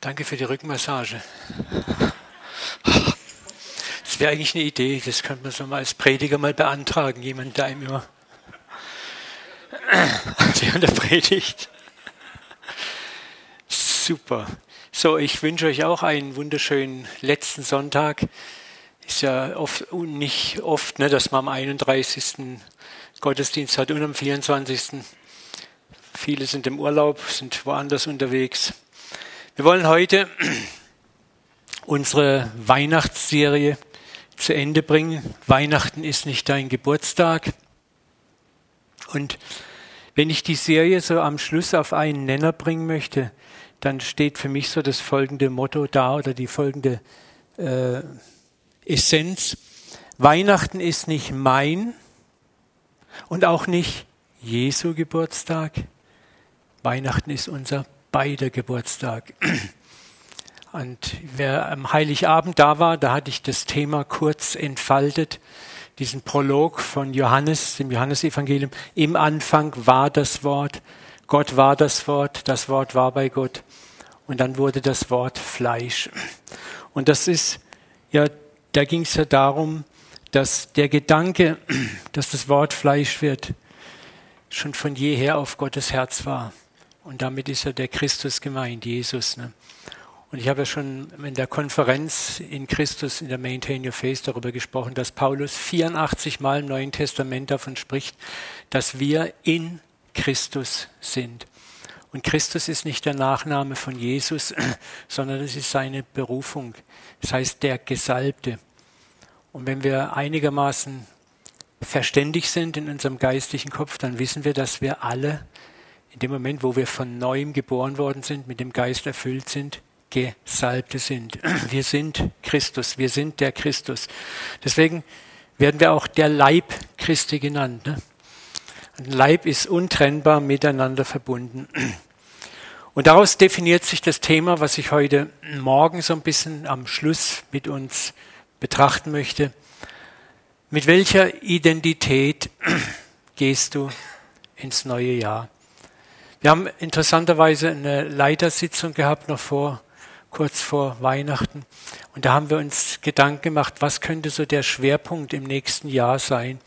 Danke für die Rückmassage. Das wäre eigentlich eine Idee, das könnte man so mal als Prediger mal beantragen, jemand, der ihm immer während der Predigt. Super. So, ich wünsche euch auch einen wunderschönen letzten Sonntag. Ist ja oft, nicht oft, ne, dass man am 31. Gottesdienst hat und am 24. Viele sind im Urlaub, sind woanders unterwegs. Wir wollen heute unsere Weihnachtsserie zu Ende bringen. Weihnachten ist nicht dein Geburtstag. Und wenn ich die Serie so am Schluss auf einen Nenner bringen möchte, dann steht für mich so das folgende Motto da oder die folgende äh, Essenz. Weihnachten ist nicht mein und auch nicht Jesu Geburtstag. Weihnachten ist unser beider Geburtstag. Und wer am Heiligabend da war, da hatte ich das Thema kurz entfaltet, diesen Prolog von Johannes, dem Johannesevangelium. Im Anfang war das Wort, Gott war das Wort, das Wort war bei Gott. Und dann wurde das Wort Fleisch. Und das ist, ja, da ging es ja darum, dass der Gedanke, dass das Wort Fleisch wird, schon von jeher auf Gottes Herz war. Und damit ist ja der Christus gemeint, Jesus. Ne? Und ich habe ja schon in der Konferenz in Christus, in der Maintain Your Faith, darüber gesprochen, dass Paulus 84 Mal im Neuen Testament davon spricht, dass wir in Christus sind. Und Christus ist nicht der Nachname von Jesus, sondern es ist seine Berufung. Das heißt, der Gesalbte. Und wenn wir einigermaßen verständig sind in unserem geistlichen Kopf, dann wissen wir, dass wir alle in dem Moment, wo wir von neuem geboren worden sind, mit dem Geist erfüllt sind, Gesalbte sind. Wir sind Christus, wir sind der Christus. Deswegen werden wir auch der Leib Christi genannt. Ne? Ein Leib ist untrennbar miteinander verbunden. Und daraus definiert sich das Thema, was ich heute Morgen so ein bisschen am Schluss mit uns betrachten möchte. Mit welcher Identität gehst du ins neue Jahr? Wir haben interessanterweise eine Leitersitzung gehabt, noch vor, kurz vor Weihnachten. Und da haben wir uns Gedanken gemacht, was könnte so der Schwerpunkt im nächsten Jahr sein.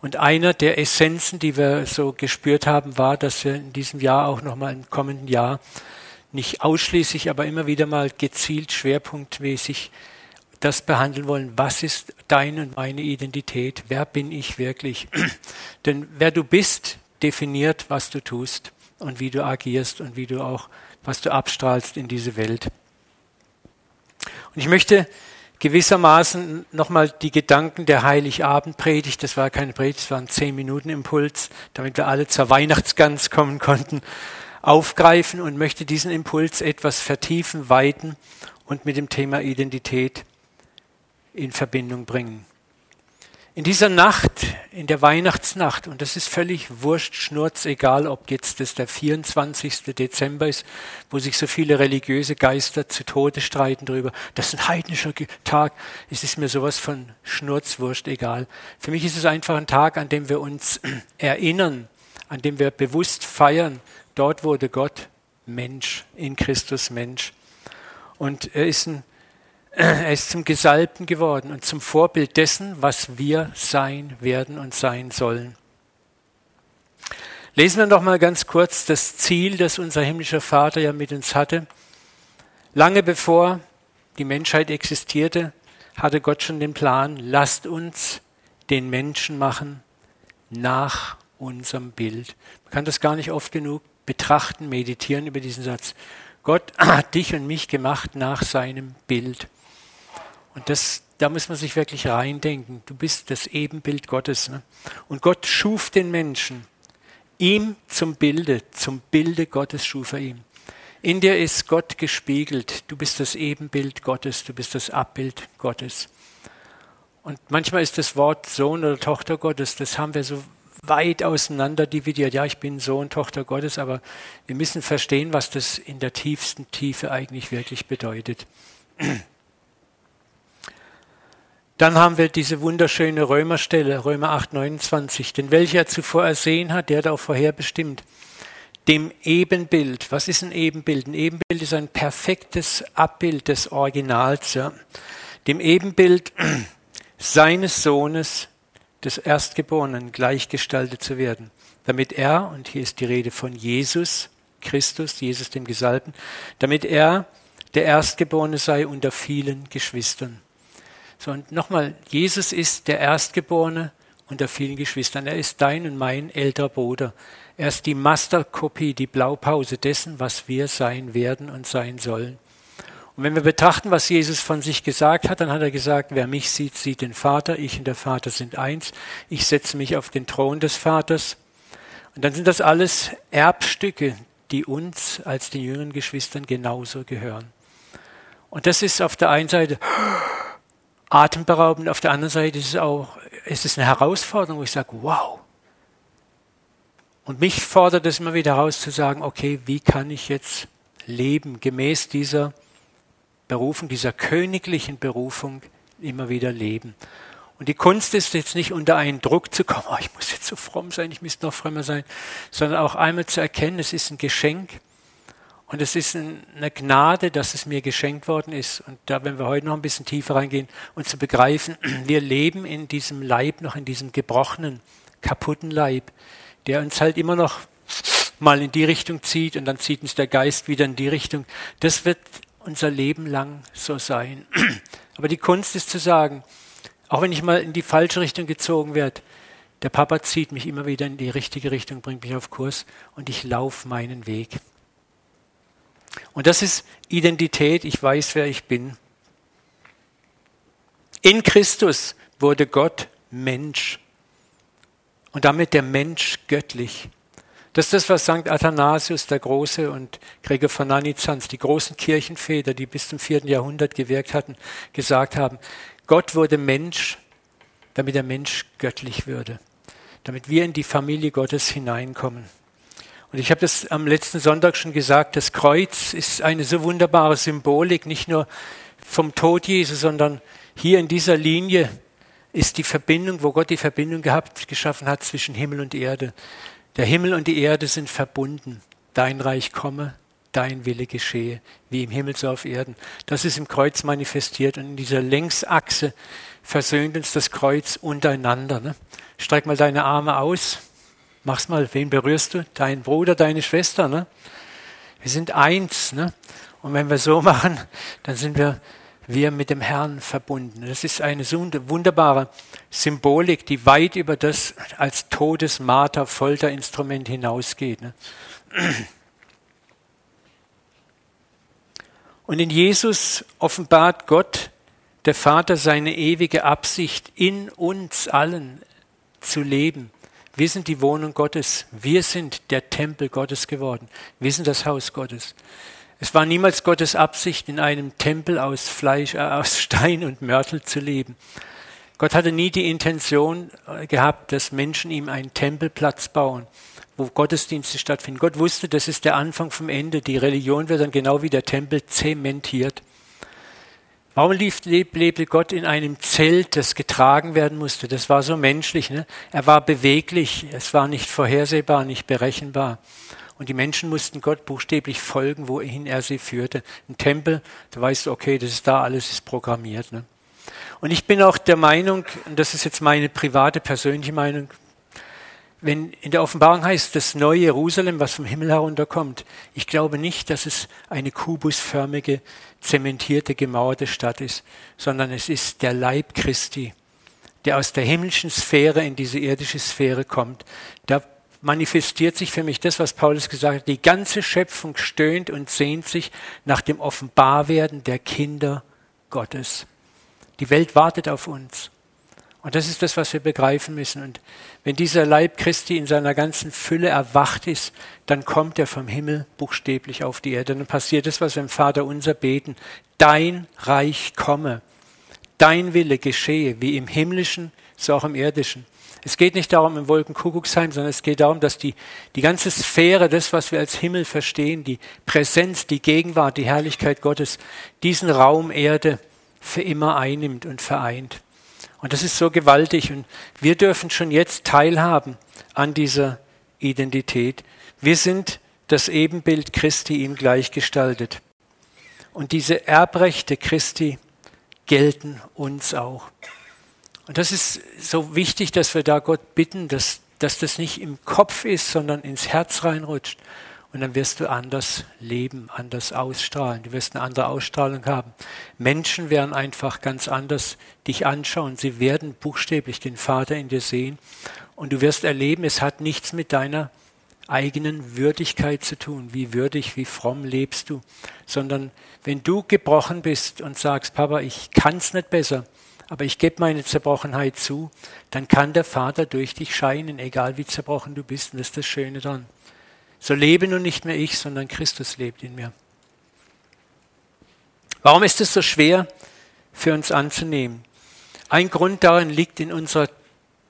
Und einer der Essenzen, die wir so gespürt haben, war, dass wir in diesem Jahr auch nochmal im kommenden Jahr nicht ausschließlich, aber immer wieder mal gezielt schwerpunktmäßig das behandeln wollen. Was ist deine und meine Identität? Wer bin ich wirklich? Denn wer du bist, definiert, was du tust und wie du agierst und wie du auch, was du abstrahlst in diese Welt. Und ich möchte gewissermaßen nochmal die Gedanken der Heiligabendpredigt, das war keine Predigt, das war ein zehn Minuten Impuls, damit wir alle zur Weihnachtsgans kommen konnten, aufgreifen und möchte diesen Impuls etwas vertiefen, weiten und mit dem Thema Identität in Verbindung bringen. In dieser Nacht, in der Weihnachtsnacht, und das ist völlig wurscht, schnurz, egal ob jetzt das der 24. Dezember ist, wo sich so viele religiöse Geister zu Tode streiten darüber, das ist ein heidnischer Tag, es ist mir sowas von Schnurzwurst egal. Für mich ist es einfach ein Tag, an dem wir uns erinnern, an dem wir bewusst feiern, dort wurde Gott Mensch, in Christus Mensch. Und er ist ein er ist zum Gesalbten geworden und zum Vorbild dessen, was wir sein werden und sein sollen. Lesen wir noch mal ganz kurz das Ziel, das unser himmlischer Vater ja mit uns hatte. Lange bevor die Menschheit existierte, hatte Gott schon den Plan, lasst uns den Menschen machen nach unserem Bild. Man kann das gar nicht oft genug betrachten, meditieren über diesen Satz. Gott hat dich und mich gemacht nach seinem Bild. Und das, da muss man sich wirklich reindenken. Du bist das Ebenbild Gottes. Ne? Und Gott schuf den Menschen. Ihm zum Bilde, zum Bilde Gottes schuf er ihn. In dir ist Gott gespiegelt. Du bist das Ebenbild Gottes, du bist das Abbild Gottes. Und manchmal ist das Wort Sohn oder Tochter Gottes, das haben wir so weit auseinander dividiert. Ja, ich bin Sohn, Tochter Gottes, aber wir müssen verstehen, was das in der tiefsten Tiefe eigentlich wirklich bedeutet. Dann haben wir diese wunderschöne Römerstelle, Römer 8, 29. Denn welcher zuvor ersehen hat, der hat auch vorherbestimmt, dem Ebenbild. Was ist ein Ebenbild? Ein Ebenbild ist ein perfektes Abbild des Originals. Ja. Dem Ebenbild seines Sohnes, des Erstgeborenen, gleichgestaltet zu werden, damit er, und hier ist die Rede von Jesus, Christus, Jesus dem Gesalbten, damit er der Erstgeborene sei unter vielen Geschwistern. So, und nochmal, Jesus ist der Erstgeborene unter vielen Geschwistern. Er ist dein und mein älterer Bruder. Er ist die Masterkopie, die Blaupause dessen, was wir sein werden und sein sollen. Und wenn wir betrachten, was Jesus von sich gesagt hat, dann hat er gesagt, wer mich sieht, sieht den Vater, ich und der Vater sind eins, ich setze mich auf den Thron des Vaters. Und dann sind das alles Erbstücke, die uns als den jüngeren Geschwistern genauso gehören. Und das ist auf der einen Seite atemberaubend, auf der anderen Seite ist es auch, ist es eine Herausforderung, wo ich sage, wow. Und mich fordert es immer wieder heraus zu sagen, okay, wie kann ich jetzt leben gemäß dieser Berufung, dieser königlichen Berufung immer wieder leben. Und die Kunst ist jetzt nicht unter einen Druck zu kommen, oh, ich muss jetzt so fromm sein, ich müsste noch frömmer sein, sondern auch einmal zu erkennen, es ist ein Geschenk und es ist eine Gnade, dass es mir geschenkt worden ist. Und da, wenn wir heute noch ein bisschen tiefer reingehen und zu begreifen, wir leben in diesem Leib, noch in diesem gebrochenen, kaputten Leib, der uns halt immer noch mal in die Richtung zieht und dann zieht uns der Geist wieder in die Richtung. Das wird unser Leben lang so sein. Aber die Kunst ist zu sagen, auch wenn ich mal in die falsche Richtung gezogen werde, der Papa zieht mich immer wieder in die richtige Richtung, bringt mich auf Kurs und ich laufe meinen Weg. Und das ist Identität, ich weiß, wer ich bin. In Christus wurde Gott Mensch und damit der Mensch göttlich. Das ist das, was St. Athanasius der Große und Gregor von Nanizans, die großen Kirchenväter, die bis zum vierten Jahrhundert gewirkt hatten, gesagt haben. Gott wurde Mensch, damit der Mensch göttlich würde, damit wir in die Familie Gottes hineinkommen. Und ich habe das am letzten Sonntag schon gesagt, das Kreuz ist eine so wunderbare Symbolik, nicht nur vom Tod Jesu, sondern hier in dieser Linie ist die Verbindung, wo Gott die Verbindung gehabt, geschaffen hat zwischen Himmel und Erde. Der Himmel und die Erde sind verbunden. Dein Reich komme, dein Wille geschehe, wie im Himmel so auf Erden. Das ist im Kreuz manifestiert und in dieser Längsachse versöhnt uns das Kreuz untereinander. Ne? Streck mal deine Arme aus, mach's mal, wen berührst du? Dein Bruder, deine Schwester. Ne? Wir sind eins. Ne? Und wenn wir so machen, dann sind wir wir mit dem Herrn verbunden. Das ist eine wunderbare Symbolik, die weit über das als Todes-, Marter-, Folterinstrument hinausgeht. Ne? Und in Jesus offenbart Gott, der Vater, seine ewige Absicht, in uns allen zu leben. Wir sind die Wohnung Gottes. Wir sind der Tempel Gottes geworden. Wir sind das Haus Gottes. Es war niemals Gottes Absicht, in einem Tempel aus Fleisch, äh, aus Stein und Mörtel zu leben. Gott hatte nie die Intention äh, gehabt, dass Menschen ihm einen Tempelplatz bauen, wo Gottesdienste stattfinden. Gott wusste, das ist der Anfang vom Ende. Die Religion wird dann genau wie der Tempel zementiert. Warum lebte Gott in einem Zelt, das getragen werden musste? Das war so menschlich. Ne? Er war beweglich, es war nicht vorhersehbar, nicht berechenbar. Und die Menschen mussten Gott buchstäblich folgen, wohin er sie führte. Ein Tempel, da weißt du, okay, das ist da, alles ist programmiert. Ne? Und ich bin auch der Meinung, und das ist jetzt meine private, persönliche Meinung, wenn in der Offenbarung heißt, das neue Jerusalem, was vom Himmel herunterkommt, ich glaube nicht, dass es eine kubusförmige, zementierte, gemauerte Stadt ist, sondern es ist der Leib Christi, der aus der himmlischen Sphäre in diese irdische Sphäre kommt. Da manifestiert sich für mich das, was Paulus gesagt hat. Die ganze Schöpfung stöhnt und sehnt sich nach dem Offenbarwerden der Kinder Gottes. Die Welt wartet auf uns. Und das ist das, was wir begreifen müssen. Und wenn dieser Leib Christi in seiner ganzen Fülle erwacht ist, dann kommt er vom Himmel buchstäblich auf die Erde. Dann passiert das, was wir im Vater unser beten. Dein Reich komme. Dein Wille geschehe, wie im himmlischen, so auch im irdischen. Es geht nicht darum im Wolkenkuckucksheim, sondern es geht darum, dass die, die ganze Sphäre, das, was wir als Himmel verstehen, die Präsenz, die Gegenwart, die Herrlichkeit Gottes, diesen Raum Erde für immer einnimmt und vereint. Und das ist so gewaltig und wir dürfen schon jetzt teilhaben an dieser Identität. Wir sind das Ebenbild Christi ihm gleichgestaltet. Und diese Erbrechte Christi gelten uns auch. Und das ist so wichtig, dass wir da Gott bitten, dass, dass das nicht im Kopf ist, sondern ins Herz reinrutscht. Und dann wirst du anders leben, anders ausstrahlen. Du wirst eine andere Ausstrahlung haben. Menschen werden einfach ganz anders dich anschauen. Sie werden buchstäblich den Vater in dir sehen. Und du wirst erleben, es hat nichts mit deiner eigenen Würdigkeit zu tun. Wie würdig, wie fromm lebst du? Sondern wenn du gebrochen bist und sagst, Papa, ich kann's nicht besser, aber ich gebe meine Zerbrochenheit zu, dann kann der Vater durch dich scheinen, egal wie zerbrochen du bist. Und das ist das Schöne dran. So lebe nun nicht mehr ich, sondern Christus lebt in mir. Warum ist es so schwer für uns anzunehmen? Ein Grund darin liegt in unserer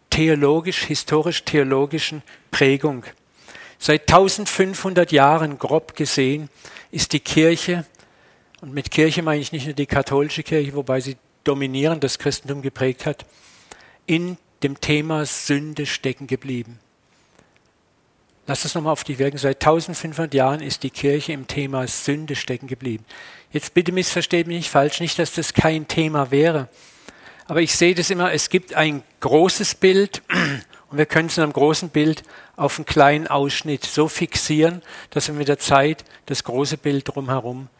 theologisch, historisch-theologischen Prägung. Seit 1500 Jahren, grob gesehen, ist die Kirche, und mit Kirche meine ich nicht nur die katholische Kirche, wobei sie dominierend das Christentum geprägt hat, in dem Thema Sünde stecken geblieben. Lass das nochmal auf dich wirken. Seit 1500 Jahren ist die Kirche im Thema Sünde stecken geblieben. Jetzt bitte missversteht mich nicht falsch, nicht, dass das kein Thema wäre. Aber ich sehe das immer, es gibt ein großes Bild und wir können es in einem großen Bild auf einen kleinen Ausschnitt so fixieren, dass wir mit der Zeit das große Bild drumherum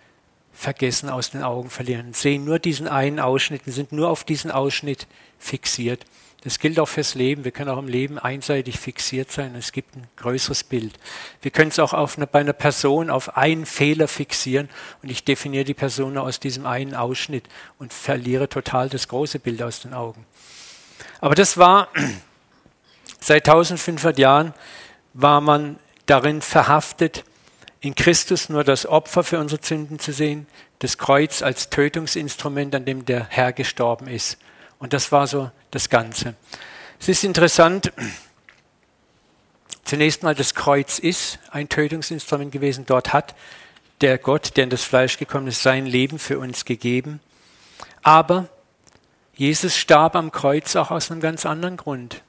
vergessen, aus den Augen verlieren. Sehen nur diesen einen Ausschnitt und sind nur auf diesen Ausschnitt fixiert. Das gilt auch fürs Leben. Wir können auch im Leben einseitig fixiert sein. Es gibt ein größeres Bild. Wir können es auch auf eine, bei einer Person auf einen Fehler fixieren und ich definiere die Person aus diesem einen Ausschnitt und verliere total das große Bild aus den Augen. Aber das war seit 1500 Jahren war man darin verhaftet, in Christus nur das Opfer für unsere Sünden zu sehen, das Kreuz als Tötungsinstrument, an dem der Herr gestorben ist. Und das war so das Ganze. Es ist interessant, zunächst mal das Kreuz ist ein Tötungsinstrument gewesen. Dort hat der Gott, der in das Fleisch gekommen ist, sein Leben für uns gegeben. Aber Jesus starb am Kreuz auch aus einem ganz anderen Grund.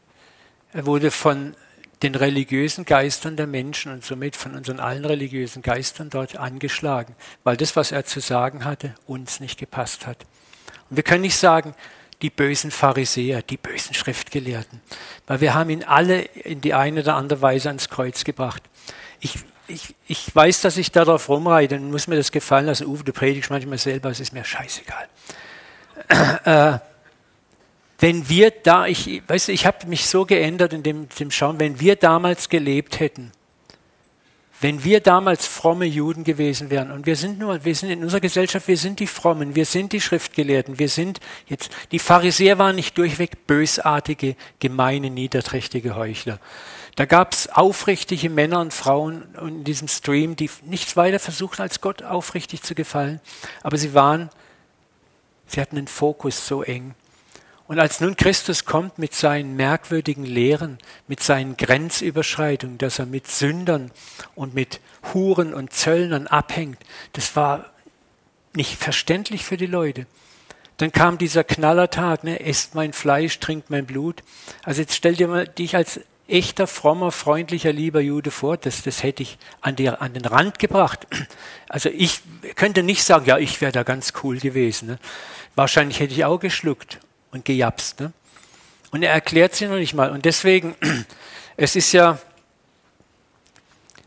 Er wurde von den religiösen Geistern der Menschen und somit von unseren allen religiösen Geistern dort angeschlagen, weil das, was er zu sagen hatte, uns nicht gepasst hat. Und wir können nicht sagen, die bösen Pharisäer, die bösen Schriftgelehrten. Weil wir haben ihn alle in die eine oder andere Weise ans Kreuz gebracht. Ich, ich, ich weiß, dass ich darauf rumreite und muss mir das gefallen lassen. Uwe, du predigst manchmal selber, es ist mir scheißegal. Äh, wenn wir da, ich, weißt du, ich habe mich so geändert in dem, dem Schauen, wenn wir damals gelebt hätten, wenn wir damals fromme Juden gewesen wären, und wir sind nur, wir sind in unserer Gesellschaft, wir sind die Frommen, wir sind die Schriftgelehrten, wir sind jetzt, die Pharisäer waren nicht durchweg bösartige, gemeine, niederträchtige Heuchler. Da gab es aufrichtige Männer und Frauen in diesem Stream, die nichts weiter versuchten, als Gott aufrichtig zu gefallen. Aber sie waren, sie hatten den Fokus so eng. Und als nun Christus kommt mit seinen merkwürdigen Lehren, mit seinen Grenzüberschreitungen, dass er mit Sündern und mit Huren und Zöllnern abhängt, das war nicht verständlich für die Leute. Dann kam dieser Knallertag, ne, esst mein Fleisch, trinkt mein Blut. Also jetzt stell dir mal dich als echter, frommer, freundlicher, lieber Jude vor, das, das hätte ich an, die, an den Rand gebracht. Also ich könnte nicht sagen, ja, ich wäre da ganz cool gewesen. Ne. Wahrscheinlich hätte ich auch geschluckt und gejapst. Ne? Und er erklärt sie noch nicht mal. Und deswegen, es ist ja,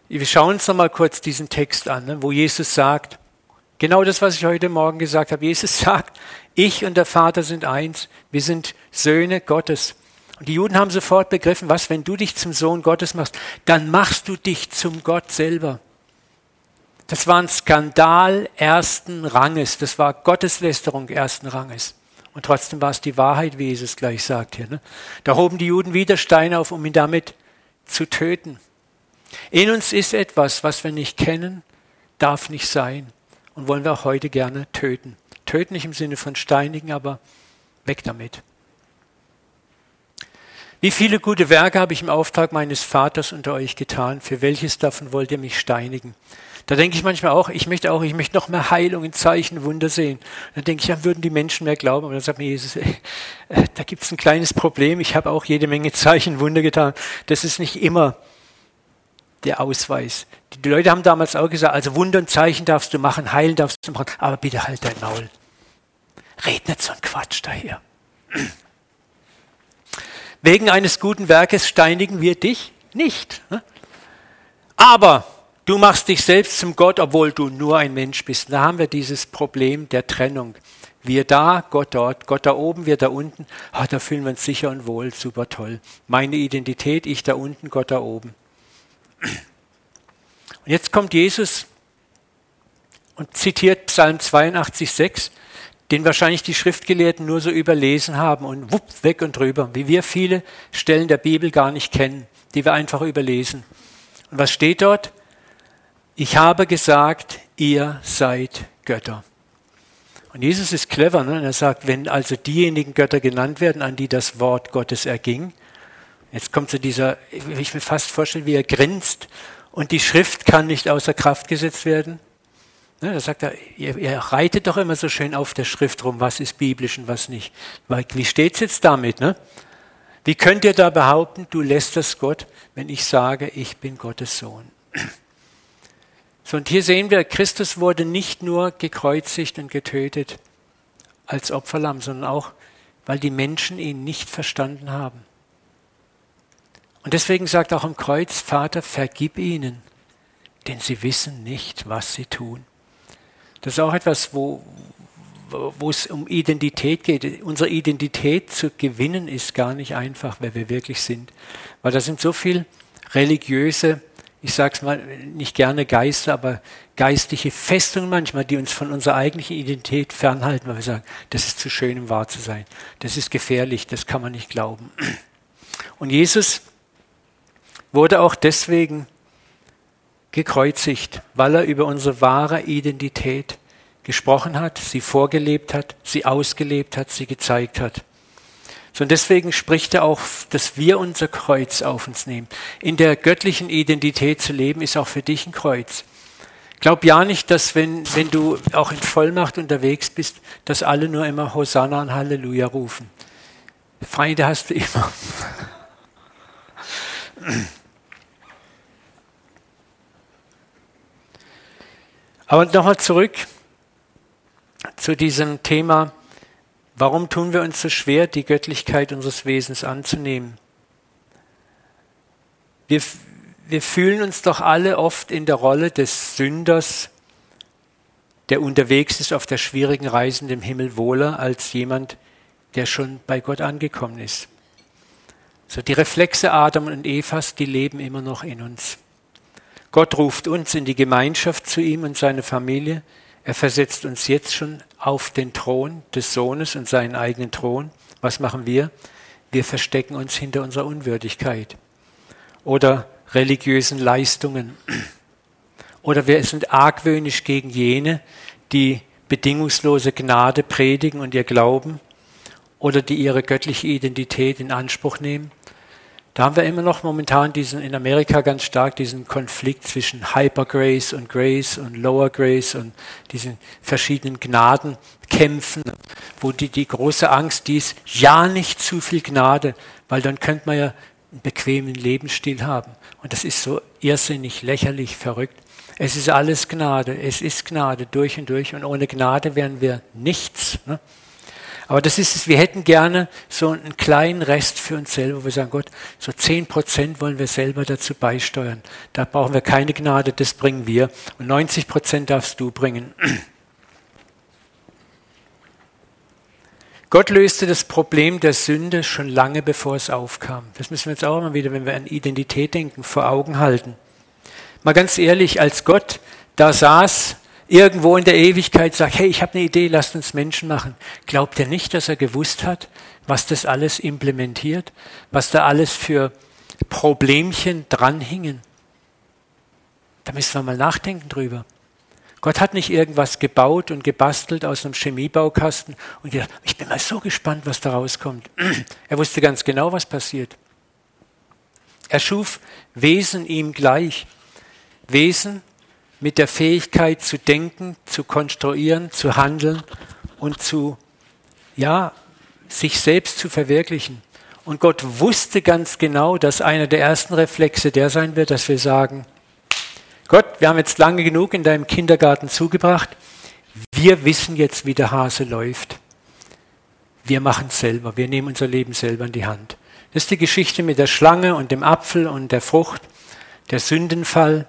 wir schauen uns noch mal kurz diesen Text an, ne, wo Jesus sagt, genau das, was ich heute Morgen gesagt habe. Jesus sagt, ich und der Vater sind eins. Wir sind Söhne Gottes. Und die Juden haben sofort begriffen, was, wenn du dich zum Sohn Gottes machst, dann machst du dich zum Gott selber. Das war ein Skandal ersten Ranges. Das war Gotteslästerung ersten Ranges. Und trotzdem war es die Wahrheit, wie Jesus gleich sagt hier. Ne? Da hoben die Juden wieder Steine auf, um ihn damit zu töten. In uns ist etwas, was wir nicht kennen, darf nicht sein und wollen wir auch heute gerne töten. Töten nicht im Sinne von steinigen, aber weg damit. Wie viele gute Werke habe ich im Auftrag meines Vaters unter euch getan? Für welches davon wollt ihr mich steinigen? Da denke ich manchmal auch, ich möchte auch, ich möchte noch mehr Heilungen, Zeichen, Wunder sehen. Da denke ich, ja, würden die Menschen mehr glauben. Aber dann sagt mir Jesus, äh, da gibt es ein kleines Problem. Ich habe auch jede Menge Zeichen, Wunder getan. Das ist nicht immer der Ausweis. Die Leute haben damals auch gesagt, also Wunder und Zeichen darfst du machen, heilen darfst du machen, aber bitte halt dein Maul. Red nicht so ein Quatsch daher. Wegen eines guten Werkes steinigen wir dich nicht. Ne? Aber du machst dich selbst zum Gott, obwohl du nur ein Mensch bist. Da haben wir dieses Problem der Trennung. Wir da, Gott dort, Gott da oben, wir da unten. Ah, da fühlen wir uns sicher und wohl, super toll. Meine Identität, ich da unten, Gott da oben. Und jetzt kommt Jesus und zitiert Psalm 82, 6 den wahrscheinlich die Schriftgelehrten nur so überlesen haben und wupp, weg und drüber, wie wir viele Stellen der Bibel gar nicht kennen, die wir einfach überlesen. Und was steht dort? Ich habe gesagt, ihr seid Götter. Und Jesus ist clever, ne? er sagt, wenn also diejenigen Götter genannt werden, an die das Wort Gottes erging, jetzt kommt zu dieser, ich mir fast vorstellen, wie er grinst, und die Schrift kann nicht außer Kraft gesetzt werden, Ne, da sagt er, ihr, ihr, reitet doch immer so schön auf der Schrift rum, was ist biblisch und was nicht. Weil, wie steht's jetzt damit? Ne? Wie könnt ihr da behaupten, du lässt das Gott, wenn ich sage, ich bin Gottes Sohn? So, und hier sehen wir, Christus wurde nicht nur gekreuzigt und getötet als Opferlamm, sondern auch, weil die Menschen ihn nicht verstanden haben. Und deswegen sagt auch im Kreuz, Vater, vergib ihnen, denn sie wissen nicht, was sie tun. Das ist auch etwas, wo, wo es um Identität geht. Unsere Identität zu gewinnen ist gar nicht einfach, wer wir wirklich sind. Weil da sind so viele religiöse, ich sage es mal nicht gerne Geister, aber geistliche Festungen manchmal, die uns von unserer eigentlichen Identität fernhalten, weil wir sagen, das ist zu schön, um wahr zu sein. Das ist gefährlich, das kann man nicht glauben. Und Jesus wurde auch deswegen gekreuzigt, weil er über unsere wahre Identität gesprochen hat, sie vorgelebt hat, sie ausgelebt hat, sie gezeigt hat. So, und deswegen spricht er auch, dass wir unser Kreuz auf uns nehmen. In der göttlichen Identität zu leben, ist auch für dich ein Kreuz. Glaub ja nicht, dass wenn, wenn du auch in Vollmacht unterwegs bist, dass alle nur immer Hosanna und Halleluja rufen. Feinde hast du immer. Aber nochmal zurück zu diesem Thema, warum tun wir uns so schwer, die Göttlichkeit unseres Wesens anzunehmen? Wir, wir fühlen uns doch alle oft in der Rolle des Sünders, der unterwegs ist auf der schwierigen Reise in dem Himmel wohler als jemand, der schon bei Gott angekommen ist. So die Reflexe Adam und Evas, die leben immer noch in uns. Gott ruft uns in die Gemeinschaft zu ihm und seine Familie. Er versetzt uns jetzt schon auf den Thron des Sohnes und seinen eigenen Thron. Was machen wir? Wir verstecken uns hinter unserer Unwürdigkeit oder religiösen Leistungen. Oder wir sind argwöhnisch gegen jene, die bedingungslose Gnade predigen und ihr Glauben oder die ihre göttliche Identität in Anspruch nehmen. Da haben wir immer noch momentan diesen, in Amerika ganz stark diesen Konflikt zwischen Hyper Grace und Grace und Lower Grace und diesen verschiedenen Gnadenkämpfen, wo die, die große Angst die ist, ja nicht zu viel Gnade, weil dann könnte man ja einen bequemen Lebensstil haben. Und das ist so irrsinnig, lächerlich, verrückt. Es ist alles Gnade, es ist Gnade durch und durch und ohne Gnade wären wir nichts. Ne? Aber das ist es, wir hätten gerne so einen kleinen Rest für uns selber, wo wir sagen, Gott, so zehn Prozent wollen wir selber dazu beisteuern. Da brauchen wir keine Gnade, das bringen wir. Und 90 Prozent darfst du bringen. Gott löste das Problem der Sünde schon lange bevor es aufkam. Das müssen wir jetzt auch immer wieder, wenn wir an Identität denken, vor Augen halten. Mal ganz ehrlich, als Gott da saß irgendwo in der Ewigkeit sagt, hey, ich habe eine Idee, lasst uns Menschen machen. Glaubt ihr nicht, dass er gewusst hat, was das alles implementiert, was da alles für Problemchen dranhingen? Da müssen wir mal nachdenken drüber. Gott hat nicht irgendwas gebaut und gebastelt aus einem Chemiebaukasten und gedacht, ich bin mal so gespannt, was da rauskommt. Er wusste ganz genau, was passiert. Er schuf Wesen ihm gleich. Wesen, mit der Fähigkeit zu denken, zu konstruieren, zu handeln und zu, ja, sich selbst zu verwirklichen. Und Gott wusste ganz genau, dass einer der ersten Reflexe der sein wird, dass wir sagen, Gott, wir haben jetzt lange genug in deinem Kindergarten zugebracht. Wir wissen jetzt, wie der Hase läuft. Wir machen es selber. Wir nehmen unser Leben selber in die Hand. Das ist die Geschichte mit der Schlange und dem Apfel und der Frucht, der Sündenfall.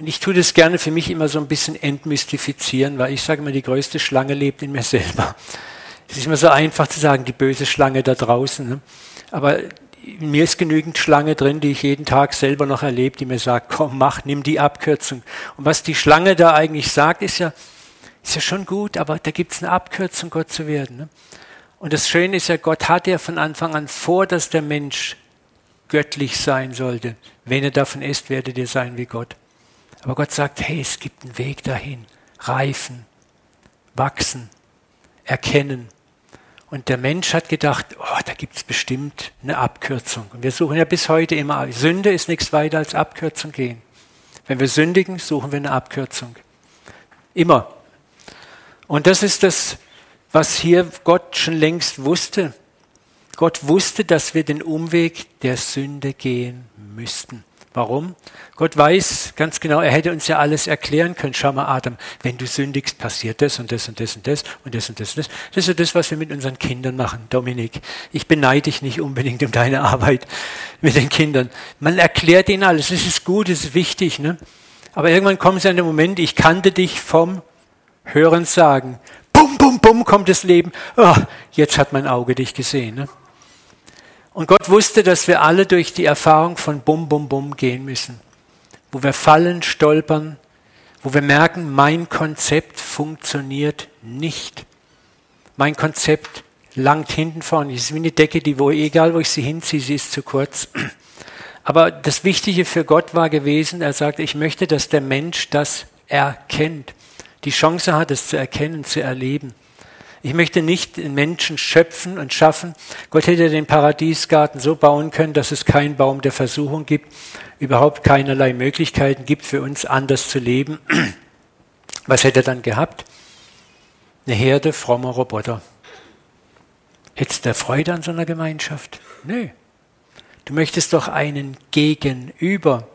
Und ich tue das gerne für mich immer so ein bisschen entmystifizieren, weil ich sage immer, die größte Schlange lebt in mir selber. Es ist immer so einfach zu sagen, die böse Schlange da draußen. Ne? Aber in mir ist genügend Schlange drin, die ich jeden Tag selber noch erlebe, die mir sagt, komm, mach, nimm die Abkürzung. Und was die Schlange da eigentlich sagt, ist ja, ist ja schon gut, aber da gibt es eine Abkürzung, Gott zu werden. Ne? Und das Schöne ist ja, Gott hat ja von Anfang an vor, dass der Mensch göttlich sein sollte. Wenn er davon ist, werdet ihr sein wie Gott. Aber Gott sagt, hey, es gibt einen Weg dahin. Reifen, wachsen, erkennen. Und der Mensch hat gedacht, oh, da gibt es bestimmt eine Abkürzung. Und wir suchen ja bis heute immer, Sünde ist nichts weiter als Abkürzung gehen. Wenn wir sündigen, suchen wir eine Abkürzung. Immer. Und das ist das, was hier Gott schon längst wusste. Gott wusste, dass wir den Umweg der Sünde gehen müssten. Warum? Gott weiß ganz genau, er hätte uns ja alles erklären können. Schau mal, Adam, wenn du sündigst, passiert das und das und das und das und das und das und das. Das ist ja das, was wir mit unseren Kindern machen. Dominik, ich beneide dich nicht unbedingt um deine Arbeit mit den Kindern. Man erklärt ihnen alles. Das ist gut, das ist wichtig. Ne? Aber irgendwann kommen sie an den Moment, ich kannte dich vom Hören sagen. Bum, bum, bum kommt das Leben. Oh, jetzt hat mein Auge dich gesehen. Ne? Und Gott wusste, dass wir alle durch die Erfahrung von Bum, Bum, Bum gehen müssen. Wo wir fallen, stolpern, wo wir merken, mein Konzept funktioniert nicht. Mein Konzept langt hinten vorne. Es ist wie eine Decke, die, wo, egal wo ich sie hinziehe, sie ist zu kurz. Aber das Wichtige für Gott war gewesen, er sagte, ich möchte, dass der Mensch das erkennt, die Chance hat, es zu erkennen, zu erleben. Ich möchte nicht den Menschen schöpfen und schaffen. Gott hätte den Paradiesgarten so bauen können, dass es keinen Baum der Versuchung gibt, überhaupt keinerlei Möglichkeiten gibt für uns anders zu leben. Was hätte er dann gehabt? Eine Herde frommer Roboter. Hättest du Freude an so einer Gemeinschaft? Nö. Du möchtest doch einen Gegenüber,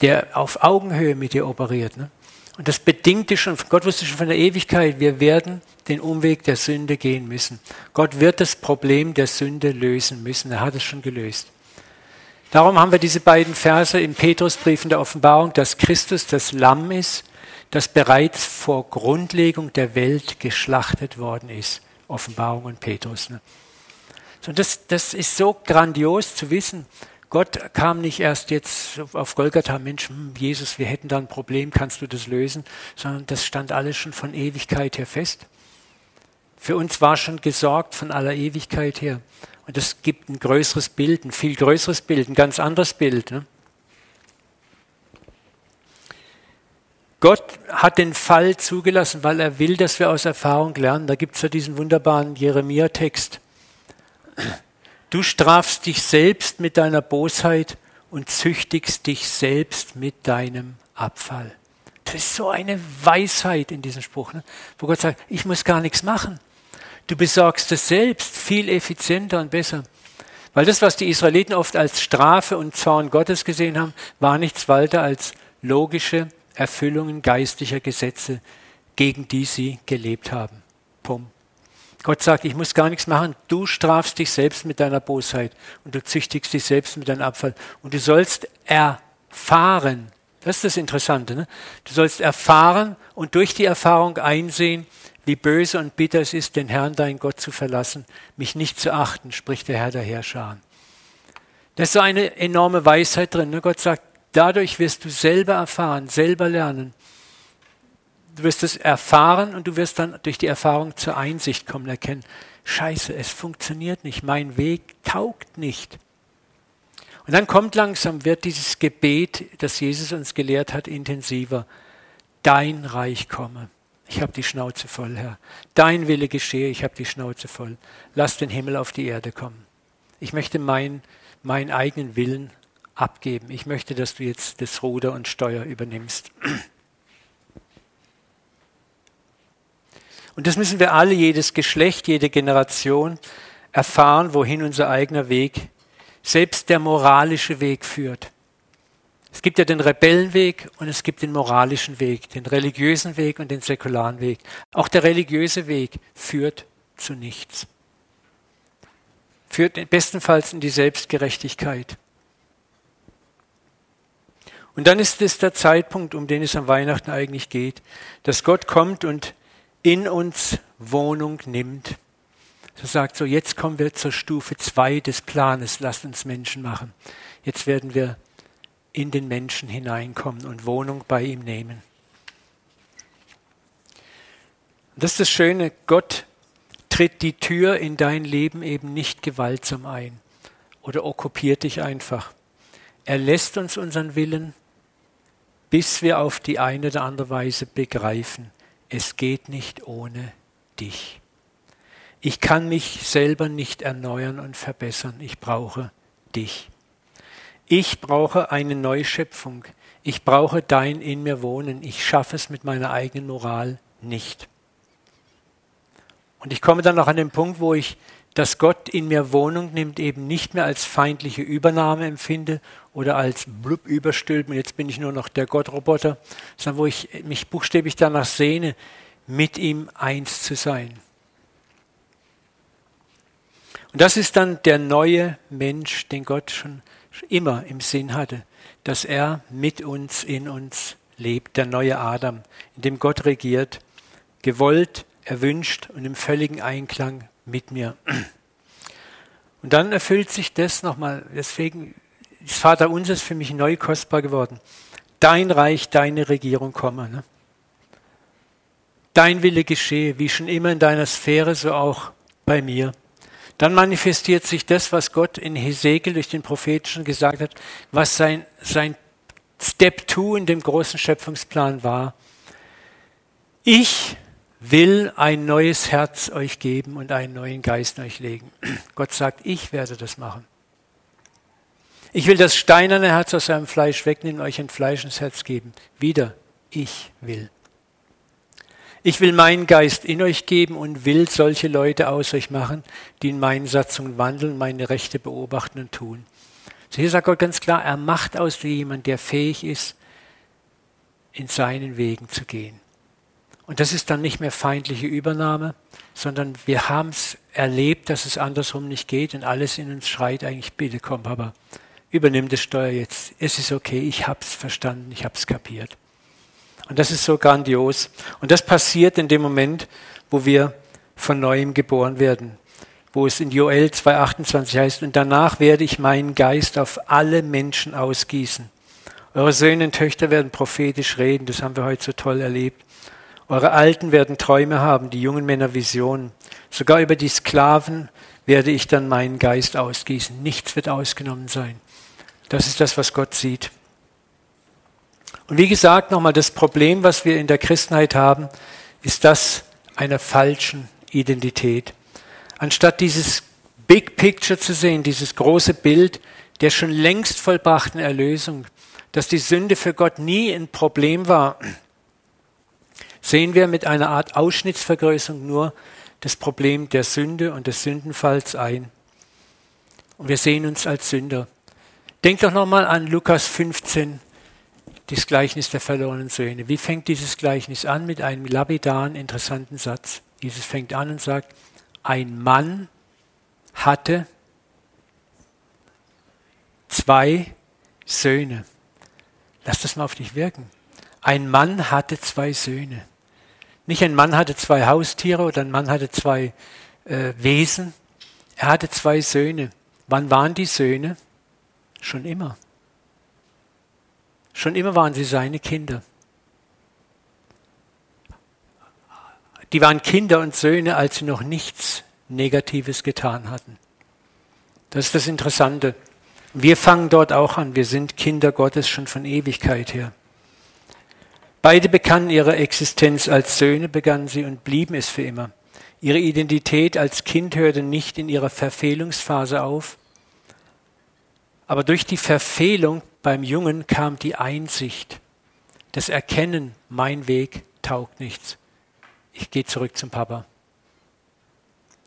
der auf Augenhöhe mit dir operiert. Ne? Und das bedingte schon, Gott wusste schon von der Ewigkeit, wir werden den Umweg der Sünde gehen müssen. Gott wird das Problem der Sünde lösen müssen. Er hat es schon gelöst. Darum haben wir diese beiden Verse im Petrusbrief in der Offenbarung, dass Christus das Lamm ist, das bereits vor Grundlegung der Welt geschlachtet worden ist. Offenbarung und Petrus. Ne? So, das, das ist so grandios zu wissen. Gott kam nicht erst jetzt auf Golgatha, Mensch, hm, Jesus, wir hätten da ein Problem, kannst du das lösen? Sondern das stand alles schon von Ewigkeit her fest. Für uns war schon gesorgt von aller Ewigkeit her. Und das gibt ein größeres Bild, ein viel größeres Bild, ein ganz anderes Bild. Ne? Gott hat den Fall zugelassen, weil er will, dass wir aus Erfahrung lernen. Da gibt es ja diesen wunderbaren Jeremia-Text. Du strafst dich selbst mit deiner Bosheit und züchtigst dich selbst mit deinem Abfall. Das ist so eine Weisheit in diesem Spruch, ne? wo Gott sagt, ich muss gar nichts machen. Du besorgst es selbst viel effizienter und besser. Weil das, was die Israeliten oft als Strafe und Zorn Gottes gesehen haben, war nichts weiter als logische Erfüllungen geistlicher Gesetze, gegen die sie gelebt haben. Punkt. Gott sagt, ich muss gar nichts machen. Du strafst dich selbst mit deiner Bosheit und du züchtigst dich selbst mit deinem Abfall. Und du sollst erfahren. Das ist das Interessante. Ne? Du sollst erfahren und durch die Erfahrung einsehen, wie böse und bitter es ist, den Herrn, dein Gott, zu verlassen, mich nicht zu achten, spricht der Herr der Herrscher. Da ist so eine enorme Weisheit drin. Ne? Gott sagt, dadurch wirst du selber erfahren, selber lernen, du wirst es erfahren und du wirst dann durch die Erfahrung zur Einsicht kommen, erkennen, scheiße, es funktioniert nicht, mein Weg taugt nicht. Und dann kommt langsam, wird dieses Gebet, das Jesus uns gelehrt hat, intensiver. Dein Reich komme. Ich habe die Schnauze voll, Herr. Dein Wille geschehe, ich habe die Schnauze voll. Lass den Himmel auf die Erde kommen. Ich möchte meinen mein eigenen Willen abgeben. Ich möchte, dass du jetzt das Ruder und Steuer übernimmst. Und das müssen wir alle, jedes Geschlecht, jede Generation erfahren, wohin unser eigener Weg, selbst der moralische Weg führt. Es gibt ja den Rebellenweg und es gibt den moralischen Weg, den religiösen Weg und den säkularen Weg. Auch der religiöse Weg führt zu nichts. Führt bestenfalls in die Selbstgerechtigkeit. Und dann ist es der Zeitpunkt, um den es am Weihnachten eigentlich geht, dass Gott kommt und in uns Wohnung nimmt. Er sagt so, jetzt kommen wir zur Stufe 2 des Planes, lasst uns Menschen machen. Jetzt werden wir in den Menschen hineinkommen und Wohnung bei ihm nehmen. Das ist das Schöne, Gott tritt die Tür in dein Leben eben nicht gewaltsam ein oder okkupiert dich einfach. Er lässt uns unseren Willen, bis wir auf die eine oder andere Weise begreifen, es geht nicht ohne dich. Ich kann mich selber nicht erneuern und verbessern, ich brauche dich. Ich brauche eine Neuschöpfung. Ich brauche dein in mir Wohnen. Ich schaffe es mit meiner eigenen Moral nicht. Und ich komme dann noch an den Punkt, wo ich, dass Gott in mir Wohnung nimmt, eben nicht mehr als feindliche Übernahme empfinde oder als blub überstülpen, jetzt bin ich nur noch der Gottroboter, sondern wo ich mich buchstäblich danach sehne, mit ihm eins zu sein. Und das ist dann der neue Mensch, den Gott schon immer im Sinn hatte, dass er mit uns, in uns lebt, der neue Adam, in dem Gott regiert, gewollt, erwünscht und im völligen Einklang mit mir. Und dann erfüllt sich das nochmal, deswegen ist Vater unser für mich neu kostbar geworden. Dein Reich, deine Regierung komme. Ne? Dein Wille geschehe, wie schon immer in deiner Sphäre, so auch bei mir. Dann manifestiert sich das, was Gott in Hesekiel durch den Prophetischen gesagt hat, was sein, sein Step 2 in dem großen Schöpfungsplan war. Ich will ein neues Herz euch geben und einen neuen Geist in euch legen. Gott sagt, ich werde das machen. Ich will das steinerne Herz aus eurem Fleisch wegnehmen und euch ein Fleisch ins Herz geben. Wieder, ich will. Ich will meinen Geist in euch geben und will solche Leute aus euch machen, die in meinen Satzungen wandeln, meine Rechte beobachten und tun. So hier sagt Gott ganz klar, er macht aus dir jemand, der fähig ist, in seinen Wegen zu gehen. Und das ist dann nicht mehr feindliche Übernahme, sondern wir haben es erlebt, dass es andersrum nicht geht und alles in uns schreit eigentlich, bitte komm, Papa, übernimm das Steuer jetzt. Es ist okay, ich hab's verstanden, ich hab's kapiert. Und das ist so grandios. Und das passiert in dem Moment, wo wir von neuem geboren werden. Wo es in Joel 2,28 heißt, und danach werde ich meinen Geist auf alle Menschen ausgießen. Eure Söhne und Töchter werden prophetisch reden, das haben wir heute so toll erlebt. Eure Alten werden Träume haben, die jungen Männer Visionen. Sogar über die Sklaven werde ich dann meinen Geist ausgießen. Nichts wird ausgenommen sein. Das ist das, was Gott sieht. Und wie gesagt, nochmal das Problem, was wir in der Christenheit haben, ist das einer falschen Identität. Anstatt dieses Big Picture zu sehen, dieses große Bild der schon längst vollbrachten Erlösung, dass die Sünde für Gott nie ein Problem war, sehen wir mit einer Art Ausschnittsvergrößerung nur das Problem der Sünde und des Sündenfalls ein. Und wir sehen uns als Sünder. Denkt doch nochmal an Lukas 15, das Gleichnis der verlorenen Söhne. Wie fängt dieses Gleichnis an? Mit einem lapidaren, interessanten Satz. Jesus fängt an und sagt, ein Mann hatte zwei Söhne. Lass das mal auf dich wirken. Ein Mann hatte zwei Söhne. Nicht ein Mann hatte zwei Haustiere oder ein Mann hatte zwei äh, Wesen. Er hatte zwei Söhne. Wann waren die Söhne? Schon immer. Schon immer waren sie seine Kinder. Die waren Kinder und Söhne, als sie noch nichts Negatives getan hatten. Das ist das Interessante. Wir fangen dort auch an. Wir sind Kinder Gottes schon von Ewigkeit her. Beide bekannten ihre Existenz als Söhne, begannen sie und blieben es für immer. Ihre Identität als Kind hörte nicht in ihrer Verfehlungsphase auf, aber durch die Verfehlung beim Jungen kam die Einsicht, das Erkennen, mein Weg taugt nichts. Ich gehe zurück zum Papa.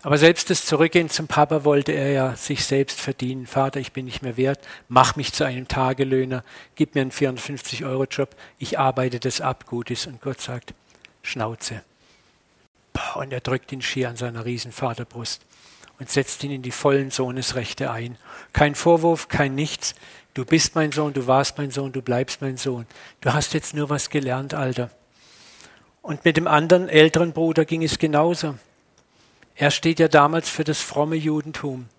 Aber selbst das Zurückgehen zum Papa wollte er ja sich selbst verdienen. Vater, ich bin nicht mehr wert, mach mich zu einem Tagelöhner, gib mir einen 450-Euro-Job, ich arbeite das ab, gut ist. Und Gott sagt, Schnauze. Und er drückt ihn schier an seiner Riesenvaterbrust und setzt ihn in die vollen Sohnesrechte ein. Kein Vorwurf, kein Nichts. Du bist mein Sohn, du warst mein Sohn, du bleibst mein Sohn. Du hast jetzt nur was gelernt, Alter. Und mit dem anderen älteren Bruder ging es genauso. Er steht ja damals für das fromme Judentum.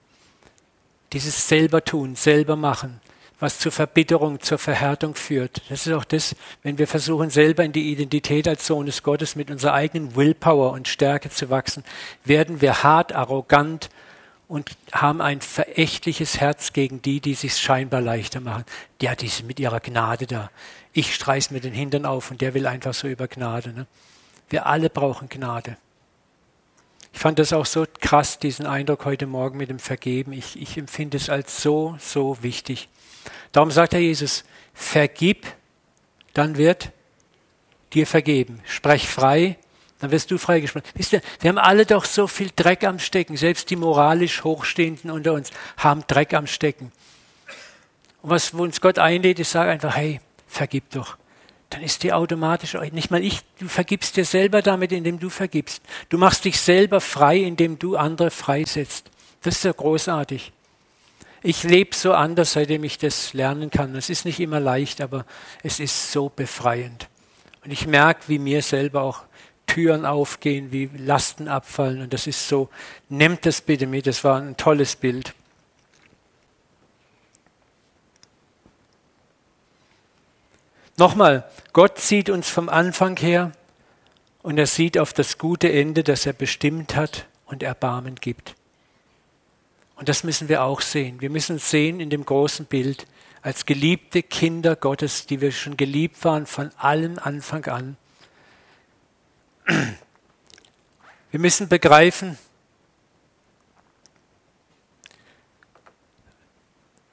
Dieses selber tun, selber machen, was zur Verbitterung, zur Verhärtung führt. Das ist auch das, wenn wir versuchen, selber in die Identität als Sohn des Gottes mit unserer eigenen Willpower und Stärke zu wachsen, werden wir hart, arrogant und haben ein verächtliches Herz gegen die, die sich scheinbar leichter machen. Ja, die sind mit ihrer Gnade da. Ich streiß mir den Hintern auf und der will einfach so über Gnade. Ne? Wir alle brauchen Gnade. Ich fand das auch so krass, diesen Eindruck heute Morgen mit dem Vergeben. Ich, ich empfinde es als so, so wichtig. Darum sagt Herr Jesus, vergib, dann wird dir vergeben. Sprech frei, dann wirst du freigesprochen. Wisst ihr, wir haben alle doch so viel Dreck am Stecken. Selbst die moralisch Hochstehenden unter uns haben Dreck am Stecken. Und was uns Gott einlädt, ist, sag einfach, hey, vergib doch dann ist die automatisch, nicht mal ich, du vergibst dir selber damit, indem du vergibst. Du machst dich selber frei, indem du andere freisetzt. Das ist ja großartig. Ich lebe so anders, seitdem ich das lernen kann. Es ist nicht immer leicht, aber es ist so befreiend. Und ich merke, wie mir selber auch Türen aufgehen, wie Lasten abfallen. Und das ist so, nehmt das bitte mit. Das war ein tolles Bild. Nochmal, Gott sieht uns vom Anfang her und er sieht auf das gute Ende, das er bestimmt hat und Erbarmen gibt. Und das müssen wir auch sehen. Wir müssen sehen in dem großen Bild als geliebte Kinder Gottes, die wir schon geliebt waren von allem Anfang an. Wir müssen begreifen,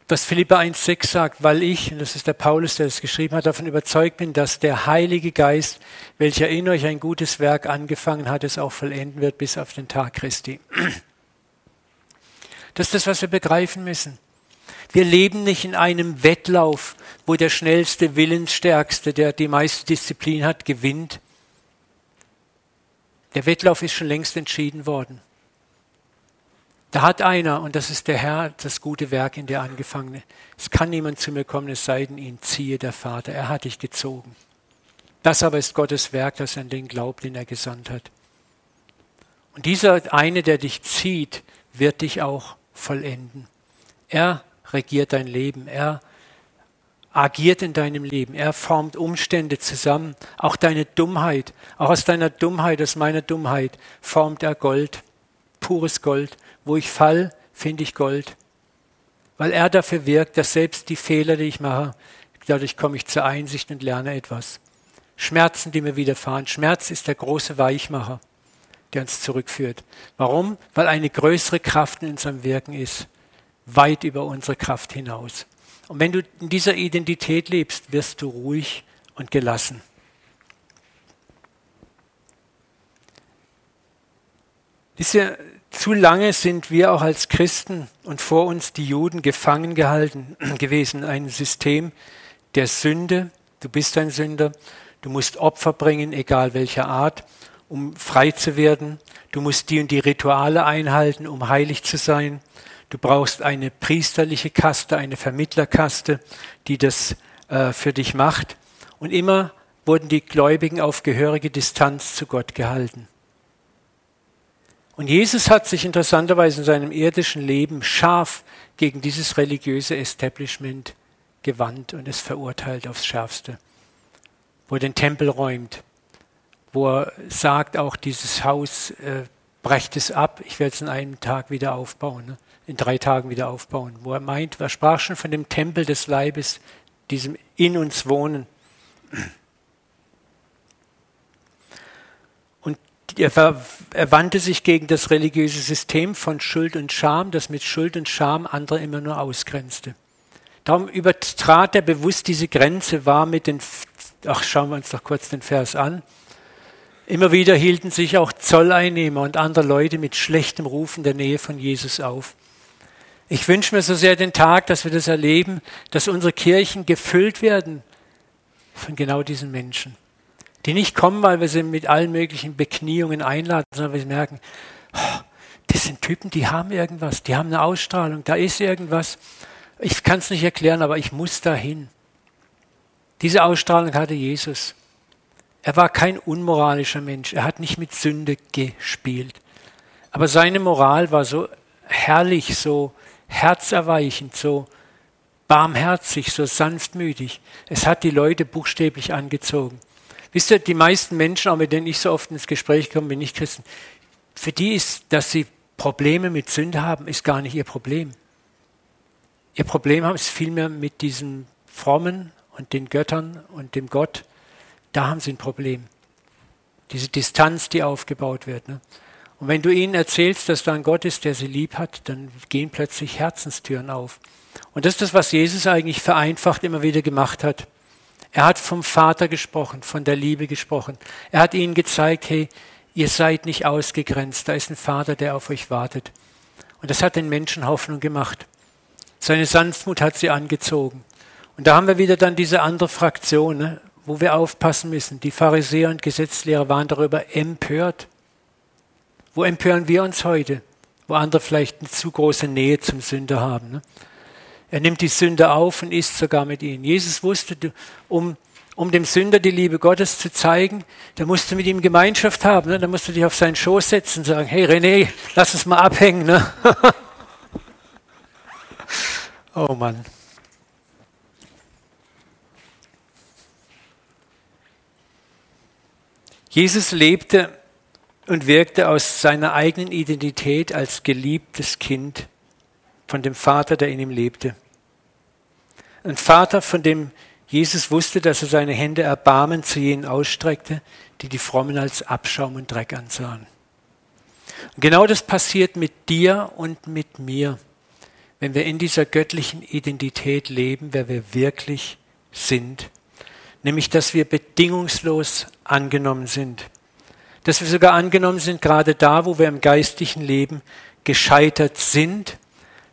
was Philippa 1,6 sagt, weil ich, und das ist der Paulus, der es geschrieben hat, davon überzeugt bin, dass der Heilige Geist, welcher in euch ein gutes Werk angefangen hat, es auch vollenden wird bis auf den Tag Christi. Das ist das, was wir begreifen müssen. Wir leben nicht in einem Wettlauf, wo der schnellste, willensstärkste, der die meiste Disziplin hat, gewinnt. Der Wettlauf ist schon längst entschieden worden. Da hat einer, und das ist der Herr, das gute Werk in der Angefangene. Es kann niemand zu mir kommen, es sei denn, ihn ziehe der Vater. Er hat dich gezogen. Das aber ist Gottes Werk, das an den glaubt, den er gesandt hat. Und dieser eine, der dich zieht, wird dich auch vollenden. Er regiert dein Leben. Er agiert in deinem Leben. Er formt Umstände zusammen. Auch deine Dummheit, auch aus deiner Dummheit, aus meiner Dummheit formt er Gold, pures Gold wo ich fall, finde ich Gold. Weil er dafür wirkt, dass selbst die Fehler, die ich mache, dadurch komme ich zur Einsicht und lerne etwas. Schmerzen, die mir widerfahren. Schmerz ist der große Weichmacher, der uns zurückführt. Warum? Weil eine größere Kraft in unserem Wirken ist, weit über unsere Kraft hinaus. Und wenn du in dieser Identität lebst, wirst du ruhig und gelassen. Diese zu lange sind wir auch als Christen und vor uns die Juden gefangen gehalten gewesen. Ein System der Sünde. Du bist ein Sünder. Du musst Opfer bringen, egal welcher Art, um frei zu werden. Du musst die und die Rituale einhalten, um heilig zu sein. Du brauchst eine priesterliche Kaste, eine Vermittlerkaste, die das äh, für dich macht. Und immer wurden die Gläubigen auf gehörige Distanz zu Gott gehalten. Und Jesus hat sich interessanterweise in seinem irdischen Leben scharf gegen dieses religiöse Establishment gewandt und es verurteilt aufs Schärfste. Wo er den Tempel räumt, wo er sagt, auch dieses Haus äh, brecht es ab, ich werde es in einem Tag wieder aufbauen, ne? in drei Tagen wieder aufbauen. Wo er meint, er sprach schon von dem Tempel des Leibes, diesem in uns Wohnen. Er, er wandte sich gegen das religiöse System von Schuld und Scham, das mit Schuld und Scham andere immer nur ausgrenzte. Darum übertrat er bewusst diese Grenze, war mit den, ach schauen wir uns doch kurz den Vers an. Immer wieder hielten sich auch Zolleinnehmer und andere Leute mit schlechtem Ruf in der Nähe von Jesus auf. Ich wünsche mir so sehr den Tag, dass wir das erleben, dass unsere Kirchen gefüllt werden von genau diesen Menschen, die nicht kommen, weil wir sie mit allen möglichen Bekniungen einladen, sondern wir merken, oh, das sind Typen, die haben irgendwas, die haben eine Ausstrahlung, da ist irgendwas. Ich kann es nicht erklären, aber ich muss dahin. Diese Ausstrahlung hatte Jesus. Er war kein unmoralischer Mensch, er hat nicht mit Sünde gespielt. Aber seine Moral war so herrlich, so herzerweichend, so barmherzig, so sanftmütig. Es hat die Leute buchstäblich angezogen. Wisst ihr, die meisten Menschen, auch mit denen ich so oft ins Gespräch komme, bin ich Christen, für die ist, dass sie Probleme mit Sünde haben, ist gar nicht ihr Problem. Ihr Problem haben es vielmehr mit diesem Frommen und den Göttern und dem Gott. Da haben sie ein Problem. Diese Distanz, die aufgebaut wird. Ne? Und wenn du ihnen erzählst, dass da ein Gott ist, der sie lieb hat, dann gehen plötzlich Herzenstüren auf. Und das ist das, was Jesus eigentlich vereinfacht immer wieder gemacht hat. Er hat vom Vater gesprochen, von der Liebe gesprochen. Er hat ihnen gezeigt, hey, ihr seid nicht ausgegrenzt, da ist ein Vater, der auf euch wartet. Und das hat den Menschen Hoffnung gemacht. Seine Sanftmut hat sie angezogen. Und da haben wir wieder dann diese andere Fraktion, ne, wo wir aufpassen müssen. Die Pharisäer und Gesetzlehrer waren darüber empört. Wo empören wir uns heute? Wo andere vielleicht eine zu große Nähe zum Sünder haben. Ne? Er nimmt die Sünder auf und isst sogar mit ihnen. Jesus wusste, um, um dem Sünder die Liebe Gottes zu zeigen, da musst du mit ihm Gemeinschaft haben. Ne? Da musst du dich auf seinen Schoß setzen und sagen, hey René, lass uns mal abhängen. Ne? oh Mann. Jesus lebte und wirkte aus seiner eigenen Identität als geliebtes Kind von dem Vater, der in ihm lebte. Ein Vater, von dem Jesus wusste, dass er seine Hände erbarmen zu jenen ausstreckte, die die Frommen als Abschaum und Dreck ansahen. Und genau das passiert mit dir und mit mir, wenn wir in dieser göttlichen Identität leben, wer wir wirklich sind, nämlich dass wir bedingungslos angenommen sind dass wir sogar angenommen sind, gerade da, wo wir im geistlichen Leben gescheitert sind,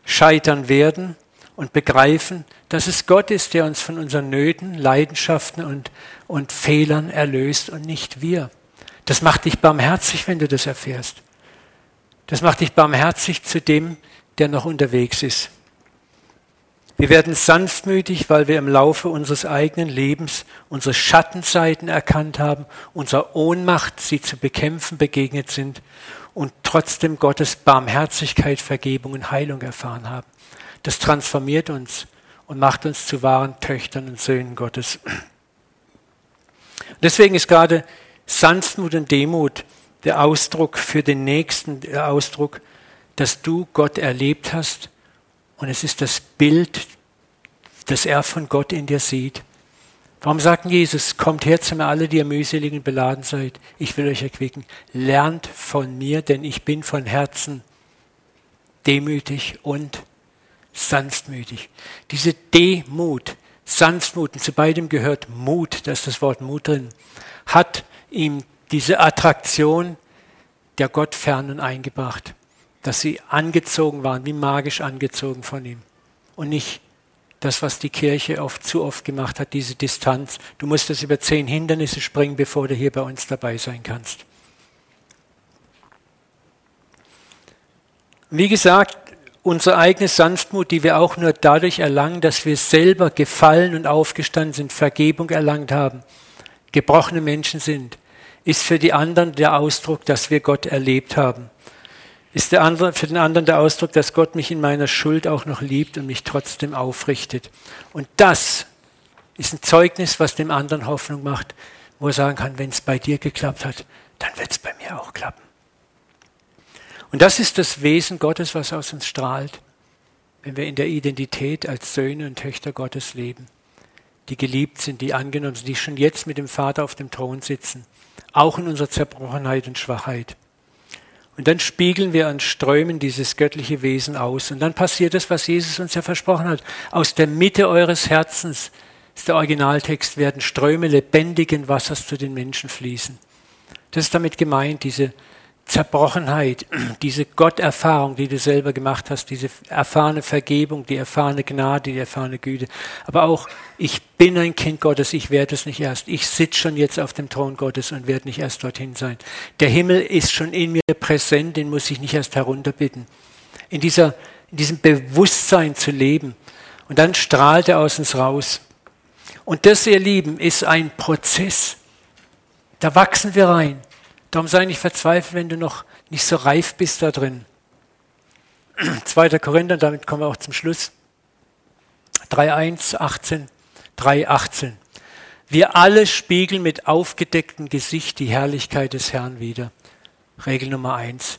scheitern werden und begreifen, dass es Gott ist, der uns von unseren Nöten, Leidenschaften und, und Fehlern erlöst und nicht wir. Das macht dich barmherzig, wenn du das erfährst. Das macht dich barmherzig zu dem, der noch unterwegs ist. Wir werden sanftmütig, weil wir im Laufe unseres eigenen Lebens unsere Schattenseiten erkannt haben, unserer Ohnmacht, sie zu bekämpfen, begegnet sind und trotzdem Gottes Barmherzigkeit, Vergebung und Heilung erfahren haben. Das transformiert uns und macht uns zu wahren Töchtern und Söhnen Gottes. Deswegen ist gerade Sanftmut und Demut der Ausdruck für den Nächsten, der Ausdruck, dass du Gott erlebt hast und es ist das Bild, das er von Gott in dir sieht. Warum sagt Jesus, kommt her zu mir alle, die ihr mühselig und beladen seid, ich will euch erquicken. Lernt von mir, denn ich bin von Herzen demütig und sanftmütig. Diese Demut, Sanftmut, und zu beidem gehört Mut, da ist das Wort Mut drin, hat ihm diese Attraktion der Gottfernen eingebracht dass sie angezogen waren, wie magisch angezogen von ihm. Und nicht das, was die Kirche oft zu oft gemacht hat, diese Distanz. Du musst es über zehn Hindernisse springen, bevor du hier bei uns dabei sein kannst. Wie gesagt, unsere eigene Sanftmut, die wir auch nur dadurch erlangen, dass wir selber gefallen und aufgestanden sind, Vergebung erlangt haben, gebrochene Menschen sind, ist für die anderen der Ausdruck, dass wir Gott erlebt haben ist der andere, für den anderen der Ausdruck, dass Gott mich in meiner Schuld auch noch liebt und mich trotzdem aufrichtet. Und das ist ein Zeugnis, was dem anderen Hoffnung macht, wo er sagen kann, wenn es bei dir geklappt hat, dann wird es bei mir auch klappen. Und das ist das Wesen Gottes, was aus uns strahlt, wenn wir in der Identität als Söhne und Töchter Gottes leben, die geliebt sind, die angenommen sind, die schon jetzt mit dem Vater auf dem Thron sitzen, auch in unserer Zerbrochenheit und Schwachheit. Und dann spiegeln wir an Strömen dieses göttliche Wesen aus. Und dann passiert das, was Jesus uns ja versprochen hat. Aus der Mitte eures Herzens, ist der Originaltext, werden Ströme lebendigen Wassers zu den Menschen fließen. Das ist damit gemeint, diese Zerbrochenheit, diese Gotterfahrung, die du selber gemacht hast, diese erfahrene Vergebung, die erfahrene Gnade, die erfahrene Güte. Aber auch, ich bin ein Kind Gottes, ich werde es nicht erst. Ich sitze schon jetzt auf dem Thron Gottes und werde nicht erst dorthin sein. Der Himmel ist schon in mir präsent, den muss ich nicht erst herunterbitten. In, dieser, in diesem Bewusstsein zu leben. Und dann strahlt er aus uns raus. Und das, ihr Lieben, ist ein Prozess. Da wachsen wir rein. Darum sei nicht verzweifelt, wenn du noch nicht so reif bist da drin. 2. Korinther, damit kommen wir auch zum Schluss. 3.1, 18, 3, 18. Wir alle spiegeln mit aufgedecktem Gesicht die Herrlichkeit des Herrn wider. Regel Nummer 1.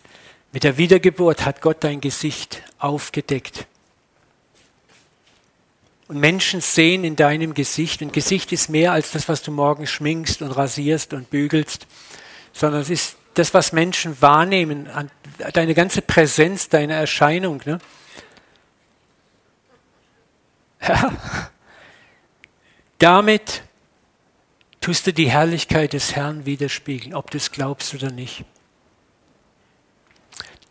Mit der Wiedergeburt hat Gott dein Gesicht aufgedeckt. Und Menschen sehen in deinem Gesicht, und Gesicht ist mehr als das, was du morgens schminkst und rasierst und bügelst sondern es ist das, was Menschen wahrnehmen, deine ganze Präsenz, deine Erscheinung. Ne? Ja. Damit tust du die Herrlichkeit des Herrn widerspiegeln, ob du es glaubst oder nicht.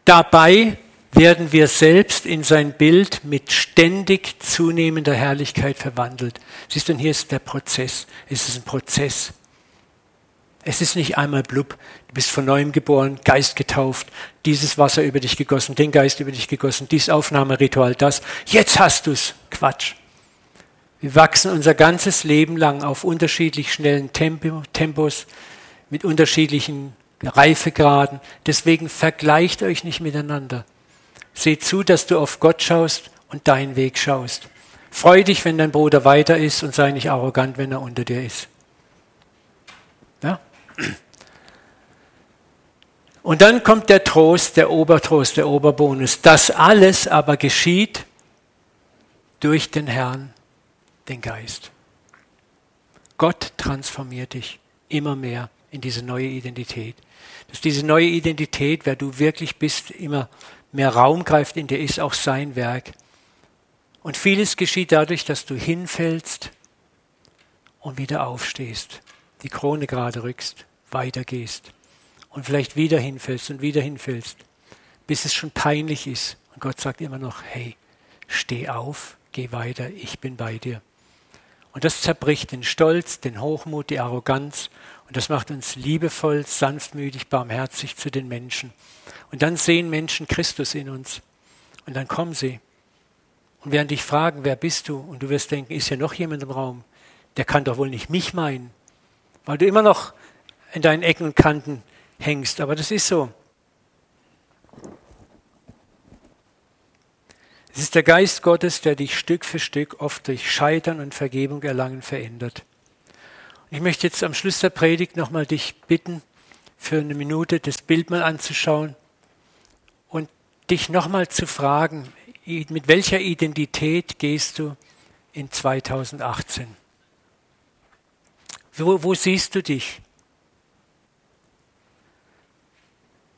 Dabei werden wir selbst in sein Bild mit ständig zunehmender Herrlichkeit verwandelt. Siehst du, hier ist der Prozess. Es ist ein Prozess. Es ist nicht einmal blub, du bist von neuem geboren, Geist getauft, dieses Wasser über dich gegossen, den Geist über dich gegossen, dies Aufnahmeritual, das. Jetzt hast du's. Quatsch. Wir wachsen unser ganzes Leben lang auf unterschiedlich schnellen Tempo, Tempos, mit unterschiedlichen Reifegraden. Deswegen vergleicht euch nicht miteinander. Seht zu, dass du auf Gott schaust und deinen Weg schaust. Freu dich, wenn dein Bruder weiter ist und sei nicht arrogant, wenn er unter dir ist. Und dann kommt der Trost, der Obertrost, der Oberbonus. Das alles aber geschieht durch den Herrn, den Geist. Gott transformiert dich immer mehr in diese neue Identität. Dass diese neue Identität, wer du wirklich bist, immer mehr Raum greift in dir, ist auch sein Werk. Und vieles geschieht dadurch, dass du hinfällst und wieder aufstehst die Krone gerade rückst, weitergehst und vielleicht wieder hinfällst und wieder hinfällst, bis es schon peinlich ist. Und Gott sagt immer noch, hey, steh auf, geh weiter, ich bin bei dir. Und das zerbricht den Stolz, den Hochmut, die Arroganz und das macht uns liebevoll, sanftmütig, barmherzig zu den Menschen. Und dann sehen Menschen Christus in uns und dann kommen sie und werden dich fragen, wer bist du? Und du wirst denken, ist ja noch jemand im Raum? Der kann doch wohl nicht mich meinen weil du immer noch in deinen Ecken und Kanten hängst. Aber das ist so. Es ist der Geist Gottes, der dich Stück für Stück oft durch Scheitern und Vergebung erlangen verändert. Ich möchte jetzt am Schluss der Predigt nochmal dich bitten, für eine Minute das Bild mal anzuschauen und dich nochmal zu fragen, mit welcher Identität gehst du in 2018? Wo, wo siehst du dich?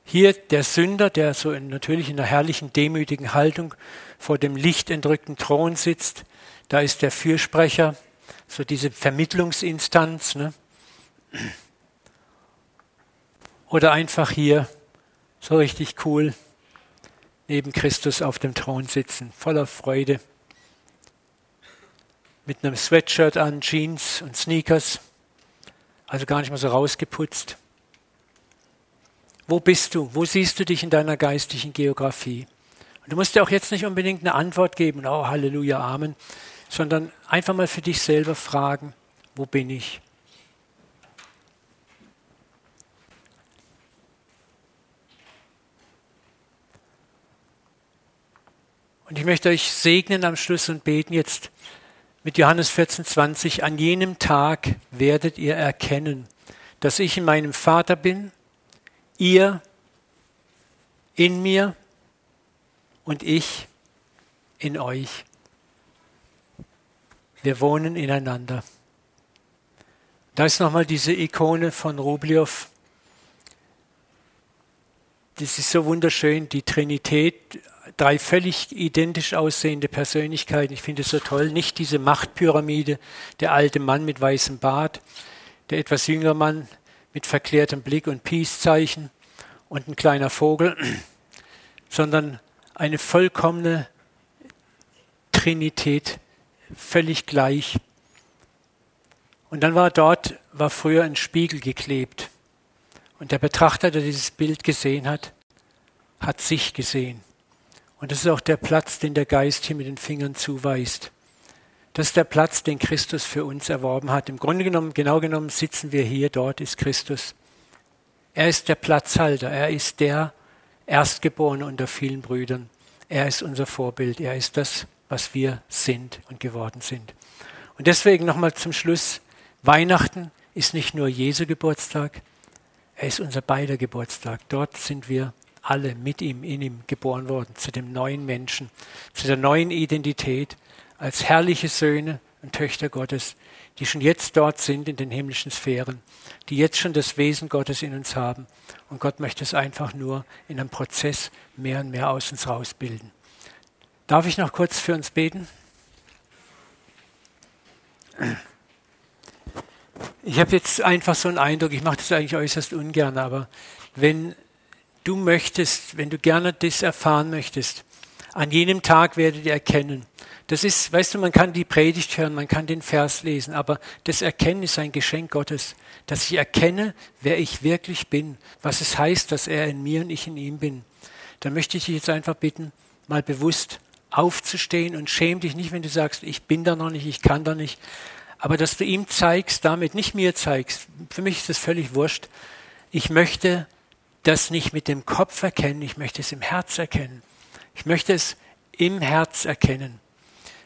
Hier der Sünder, der so in, natürlich in einer herrlichen, demütigen Haltung vor dem lichtentrückten Thron sitzt. Da ist der Fürsprecher, so diese Vermittlungsinstanz. Ne? Oder einfach hier, so richtig cool, neben Christus auf dem Thron sitzen, voller Freude, mit einem Sweatshirt an, Jeans und Sneakers also gar nicht mehr so rausgeputzt. Wo bist du? Wo siehst du dich in deiner geistigen Geografie? Und du musst dir auch jetzt nicht unbedingt eine Antwort geben, oh Halleluja, Amen, sondern einfach mal für dich selber fragen, wo bin ich? Und ich möchte euch segnen am Schluss und beten jetzt mit Johannes 14, 20, an jenem Tag werdet ihr erkennen, dass ich in meinem Vater bin, ihr in mir und ich in euch. Wir wohnen ineinander. Da ist nochmal diese Ikone von Rubliow. Das ist so wunderschön, die Trinität drei völlig identisch aussehende Persönlichkeiten. Ich finde es so toll. Nicht diese Machtpyramide, der alte Mann mit weißem Bart, der etwas jüngere Mann mit verklärtem Blick und Peace-Zeichen und ein kleiner Vogel, sondern eine vollkommene Trinität, völlig gleich. Und dann war dort, war früher ein Spiegel geklebt. Und der Betrachter, der dieses Bild gesehen hat, hat sich gesehen. Und das ist auch der Platz, den der Geist hier mit den Fingern zuweist. Das ist der Platz, den Christus für uns erworben hat. Im Grunde genommen, genau genommen, sitzen wir hier, dort ist Christus. Er ist der Platzhalter, er ist der Erstgeborene unter vielen Brüdern. Er ist unser Vorbild, er ist das, was wir sind und geworden sind. Und deswegen nochmal zum Schluss, Weihnachten ist nicht nur Jesu Geburtstag, er ist unser beider Geburtstag. Dort sind wir alle mit ihm, in ihm geboren worden, zu dem neuen Menschen, zu der neuen Identität, als herrliche Söhne und Töchter Gottes, die schon jetzt dort sind in den himmlischen Sphären, die jetzt schon das Wesen Gottes in uns haben. Und Gott möchte es einfach nur in einem Prozess mehr und mehr aus uns rausbilden. Darf ich noch kurz für uns beten? Ich habe jetzt einfach so einen Eindruck, ich mache das eigentlich äußerst ungern, aber wenn du möchtest, wenn du gerne das erfahren möchtest, an jenem Tag werdet ihr erkennen. Das ist, weißt du, man kann die Predigt hören, man kann den Vers lesen, aber das Erkennen ist ein Geschenk Gottes, dass ich erkenne, wer ich wirklich bin, was es heißt, dass er in mir und ich in ihm bin. Dann möchte ich dich jetzt einfach bitten, mal bewusst aufzustehen und schäm dich nicht, wenn du sagst, ich bin da noch nicht, ich kann da nicht, aber dass du ihm zeigst, damit nicht mir zeigst. Für mich ist das völlig wurscht. Ich möchte das nicht mit dem Kopf erkennen, ich möchte es im Herz erkennen. Ich möchte es im Herz erkennen.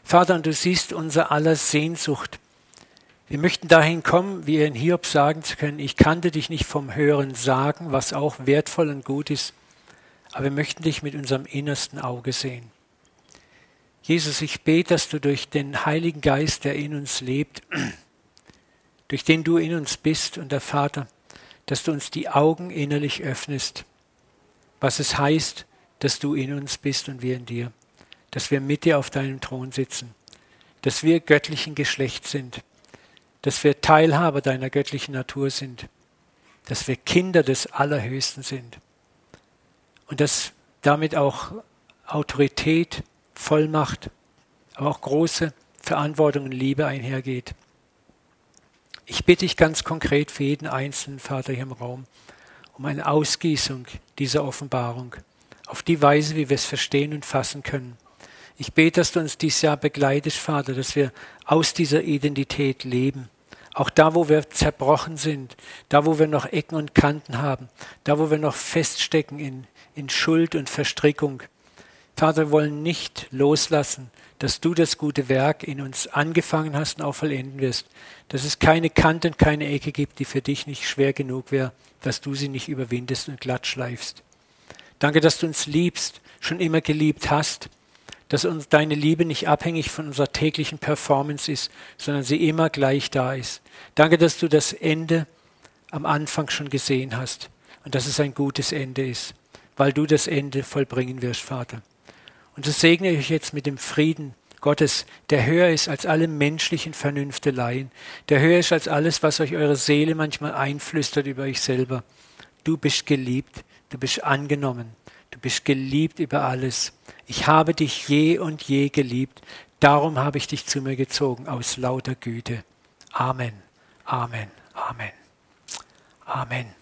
Vater, und du siehst unser aller Sehnsucht. Wir möchten dahin kommen, wie in Hiob sagen zu können, ich kannte dich nicht vom Hören sagen, was auch wertvoll und gut ist, aber wir möchten dich mit unserem innersten Auge sehen. Jesus, ich bete, dass du durch den Heiligen Geist, der in uns lebt, durch den du in uns bist und der Vater, dass du uns die Augen innerlich öffnest, was es heißt, dass du in uns bist und wir in dir, dass wir mit dir auf deinem Thron sitzen, dass wir göttlichen Geschlecht sind, dass wir Teilhaber deiner göttlichen Natur sind, dass wir Kinder des Allerhöchsten sind und dass damit auch Autorität, Vollmacht, aber auch große Verantwortung und Liebe einhergeht. Ich bitte dich ganz konkret für jeden einzelnen Vater hier im Raum um eine Ausgießung dieser Offenbarung auf die Weise, wie wir es verstehen und fassen können. Ich bete, dass du uns dieses Jahr begleitest, Vater, dass wir aus dieser Identität leben. Auch da, wo wir zerbrochen sind, da, wo wir noch Ecken und Kanten haben, da, wo wir noch feststecken in, in Schuld und Verstrickung, Vater, wir wollen nicht loslassen, dass du das gute Werk in uns angefangen hast und auch vollenden wirst. Dass es keine Kante und keine Ecke gibt, die für dich nicht schwer genug wäre, dass du sie nicht überwindest und glatt schleifst. Danke, dass du uns liebst, schon immer geliebt hast, dass uns deine Liebe nicht abhängig von unserer täglichen Performance ist, sondern sie immer gleich da ist. Danke, dass du das Ende am Anfang schon gesehen hast und dass es ein gutes Ende ist, weil du das Ende vollbringen wirst, Vater. Und so segne ich euch jetzt mit dem Frieden Gottes, der höher ist als alle menschlichen Vernünfteleien, der höher ist als alles, was euch eure Seele manchmal einflüstert über euch selber. Du bist geliebt, du bist angenommen, du bist geliebt über alles. Ich habe dich je und je geliebt, darum habe ich dich zu mir gezogen, aus lauter Güte. Amen, Amen, Amen, Amen.